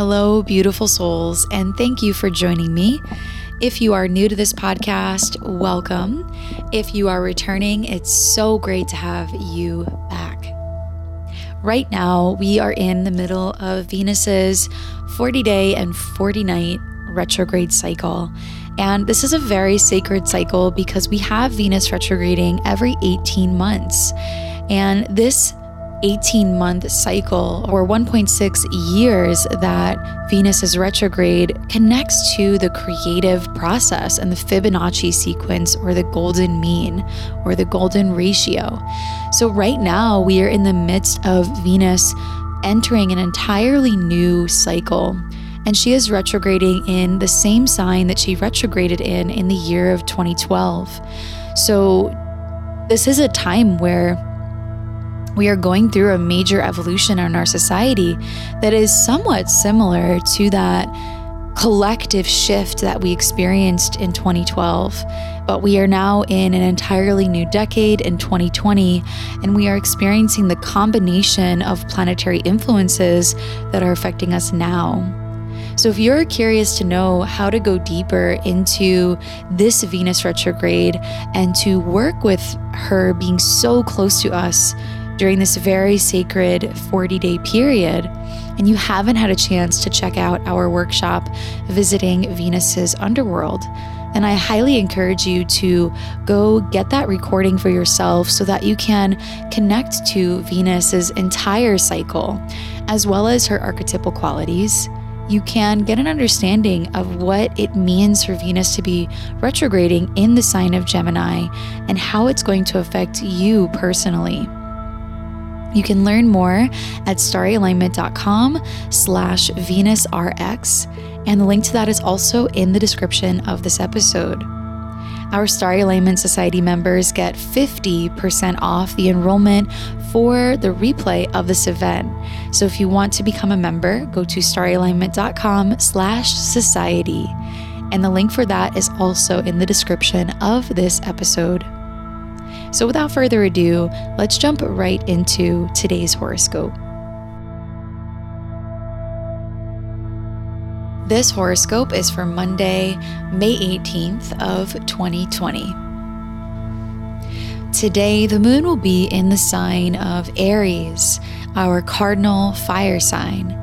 Hello, beautiful souls, and thank you for joining me. If you are new to this podcast, welcome. If you are returning, it's so great to have you back. Right now, we are in the middle of Venus's 40 day and 40 night retrograde cycle. And this is a very sacred cycle because we have Venus retrograding every 18 months. And this 18 month cycle or 1.6 years that Venus is retrograde connects to the creative process and the Fibonacci sequence or the golden mean or the golden ratio. So, right now, we are in the midst of Venus entering an entirely new cycle. And she is retrograding in the same sign that she retrograded in in the year of 2012. So, this is a time where we are going through a major evolution in our society that is somewhat similar to that collective shift that we experienced in 2012. But we are now in an entirely new decade in 2020, and we are experiencing the combination of planetary influences that are affecting us now. So, if you're curious to know how to go deeper into this Venus retrograde and to work with her being so close to us during this very sacred 40 day period, and you haven't had a chance to check out our workshop, Visiting Venus's Underworld, then I highly encourage you to go get that recording for yourself so that you can connect to Venus's entire cycle, as well as her archetypal qualities. You can get an understanding of what it means for Venus to be retrograding in the sign of Gemini and how it's going to affect you personally. You can learn more at staralignment.com slash VenusRx, and the link to that is also in the description of this episode. Our Star Alignment Society members get 50% off the enrollment for the replay of this event. So if you want to become a member, go to staralignment.com slash society. And the link for that is also in the description of this episode. So, without further ado, let's jump right into today's horoscope. This horoscope is for Monday, May 18th of 2020. Today, the moon will be in the sign of Aries, our cardinal fire sign.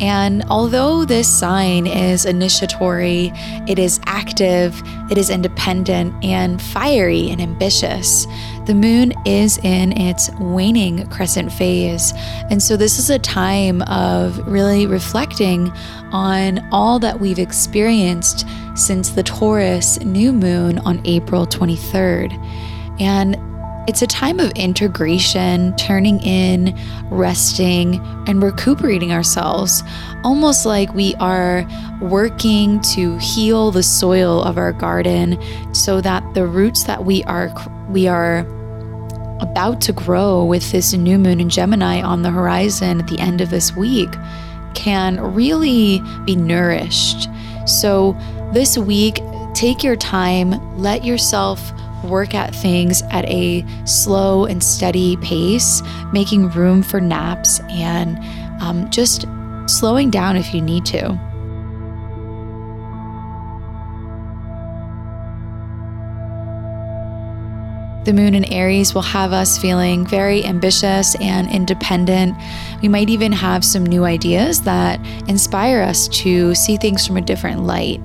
And although this sign is initiatory, it is active, it is independent, and fiery and ambitious, the moon is in its waning crescent phase. And so, this is a time of really reflecting on all that we've experienced since the Taurus new moon on April 23rd. And it's a time of integration, turning in, resting, and recuperating ourselves, almost like we are working to heal the soil of our garden so that the roots that we are we are about to grow with this new moon in Gemini on the horizon at the end of this week can really be nourished. So this week, take your time, let yourself work at things at a slow and steady pace, making room for naps and um, just slowing down if you need to. The moon in Aries will have us feeling very ambitious and independent. We might even have some new ideas that inspire us to see things from a different light.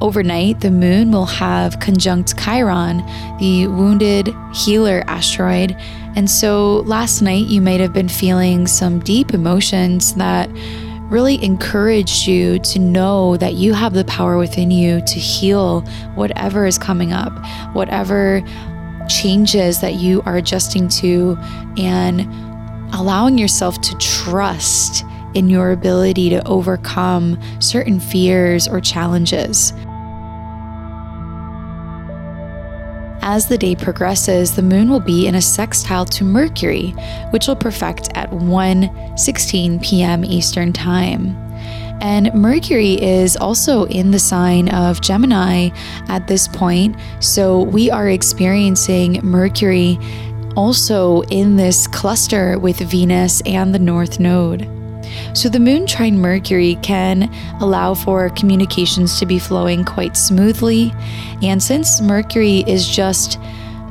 Overnight, the moon will have conjunct Chiron, the wounded healer asteroid. And so last night, you might have been feeling some deep emotions that really encouraged you to know that you have the power within you to heal whatever is coming up, whatever changes that you are adjusting to, and allowing yourself to trust in your ability to overcome certain fears or challenges. As the day progresses, the moon will be in a sextile to Mercury, which will perfect at 1:16 p.m. Eastern Time. And Mercury is also in the sign of Gemini at this point, so we are experiencing Mercury also in this cluster with Venus and the North Node. So, the moon trine Mercury can allow for communications to be flowing quite smoothly. And since Mercury is just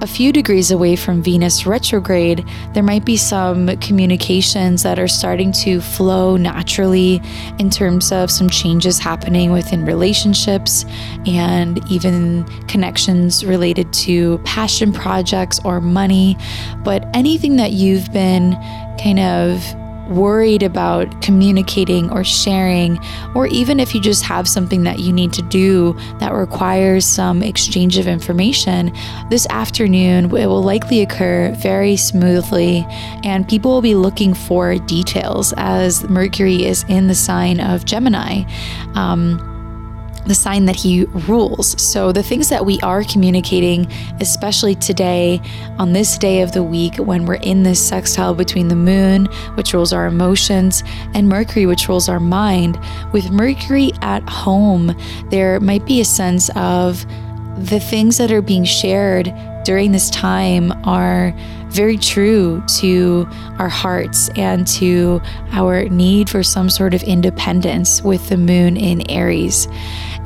a few degrees away from Venus retrograde, there might be some communications that are starting to flow naturally in terms of some changes happening within relationships and even connections related to passion projects or money. But anything that you've been kind of worried about communicating or sharing, or even if you just have something that you need to do that requires some exchange of information, this afternoon it will likely occur very smoothly, and people will be looking for details as Mercury is in the sign of Gemini. Um, the sign that he rules. So, the things that we are communicating, especially today on this day of the week when we're in this sextile between the moon, which rules our emotions, and Mercury, which rules our mind, with Mercury at home, there might be a sense of the things that are being shared during this time are very true to our hearts and to our need for some sort of independence with the moon in Aries.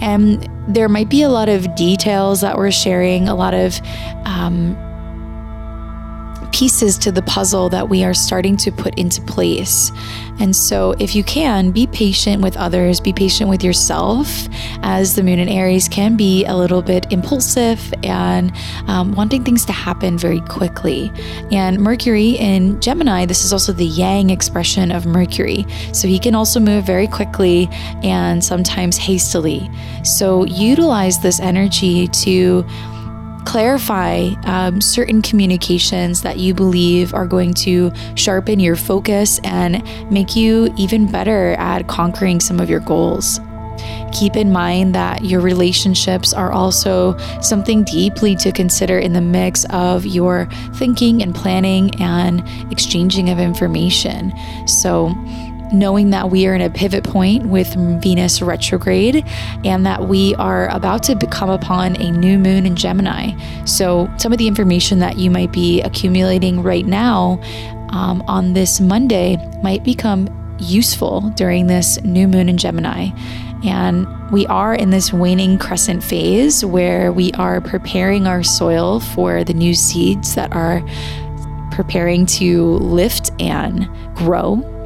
And there might be a lot of details that we're sharing, a lot of um, pieces to the puzzle that we are starting to put into place. And so, if you can, be patient with others, be patient with yourself, as the moon in Aries can be a little bit impulsive and um, wanting things to happen very quickly. And Mercury in Gemini, this is also the yang expression of Mercury. So, he can also move very quickly and sometimes hastily. So, utilize this energy to clarify um, certain communications that you believe are going to sharpen your focus and make you even better at conquering some of your goals. Keep in mind that your relationships are also something deeply to consider in the mix of your thinking and planning and exchanging of information. So, knowing that we are in a pivot point with Venus retrograde and that we are about to come upon a new moon in Gemini. So, some of the information that you might be accumulating right now um, on this Monday might become useful during this new moon in Gemini. And we are in this waning crescent phase where we are preparing our soil for the new seeds that are preparing to lift and grow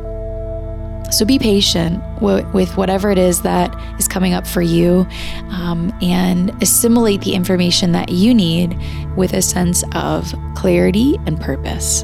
so be patient with whatever it is that is coming up for you um, and assimilate the information that you need with a sense of clarity and purpose.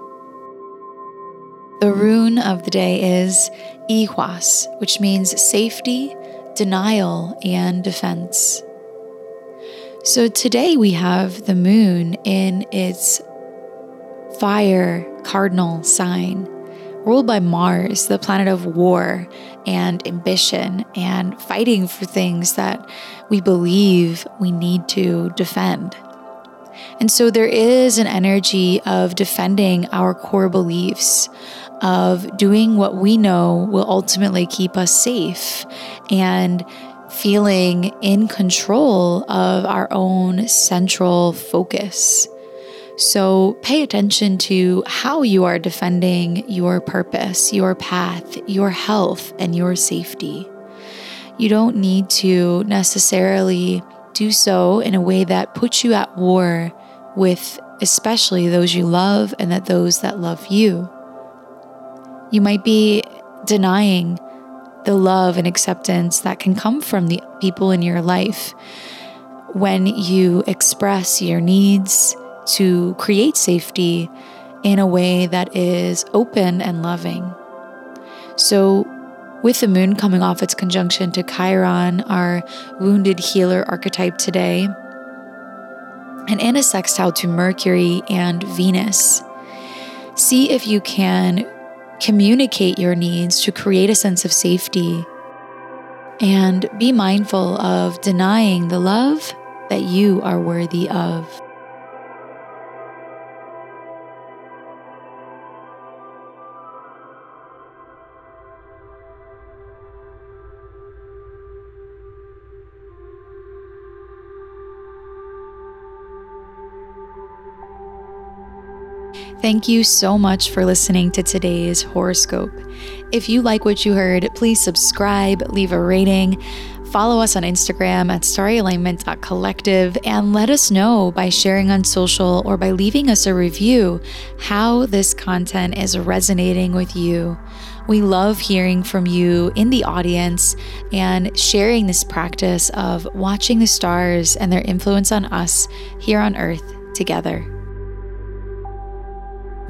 The rune of the day is Ehwaz, which means safety, denial, and defense. So today we have the moon in its fire cardinal sign, ruled by Mars, the planet of war and ambition and fighting for things that we believe we need to defend. And so there is an energy of defending our core beliefs, of doing what we know will ultimately keep us safe and feeling in control of our own central focus. So pay attention to how you are defending your purpose, your path, your health, and your safety. You don't need to necessarily do so in a way that puts you at war with especially those you love and that those that love you. You might be denying the love and acceptance that can come from the people in your life when you express your needs to create safety in a way that is open and loving. So, with the moon coming off its conjunction to Chiron, our wounded healer archetype today, and in a sextile to Mercury and Venus, see if you can communicate your needs to create a sense of safety and be mindful of denying the love that you are worthy of. Thank you so much for listening to today's horoscope. If you like what you heard, please subscribe, leave a rating, follow us on Instagram at starryalignment.collective, and let us know by sharing on social or by leaving us a review how this content is resonating with you. We love hearing from you in the audience and sharing this practice of watching the stars and their influence on us here on earth together.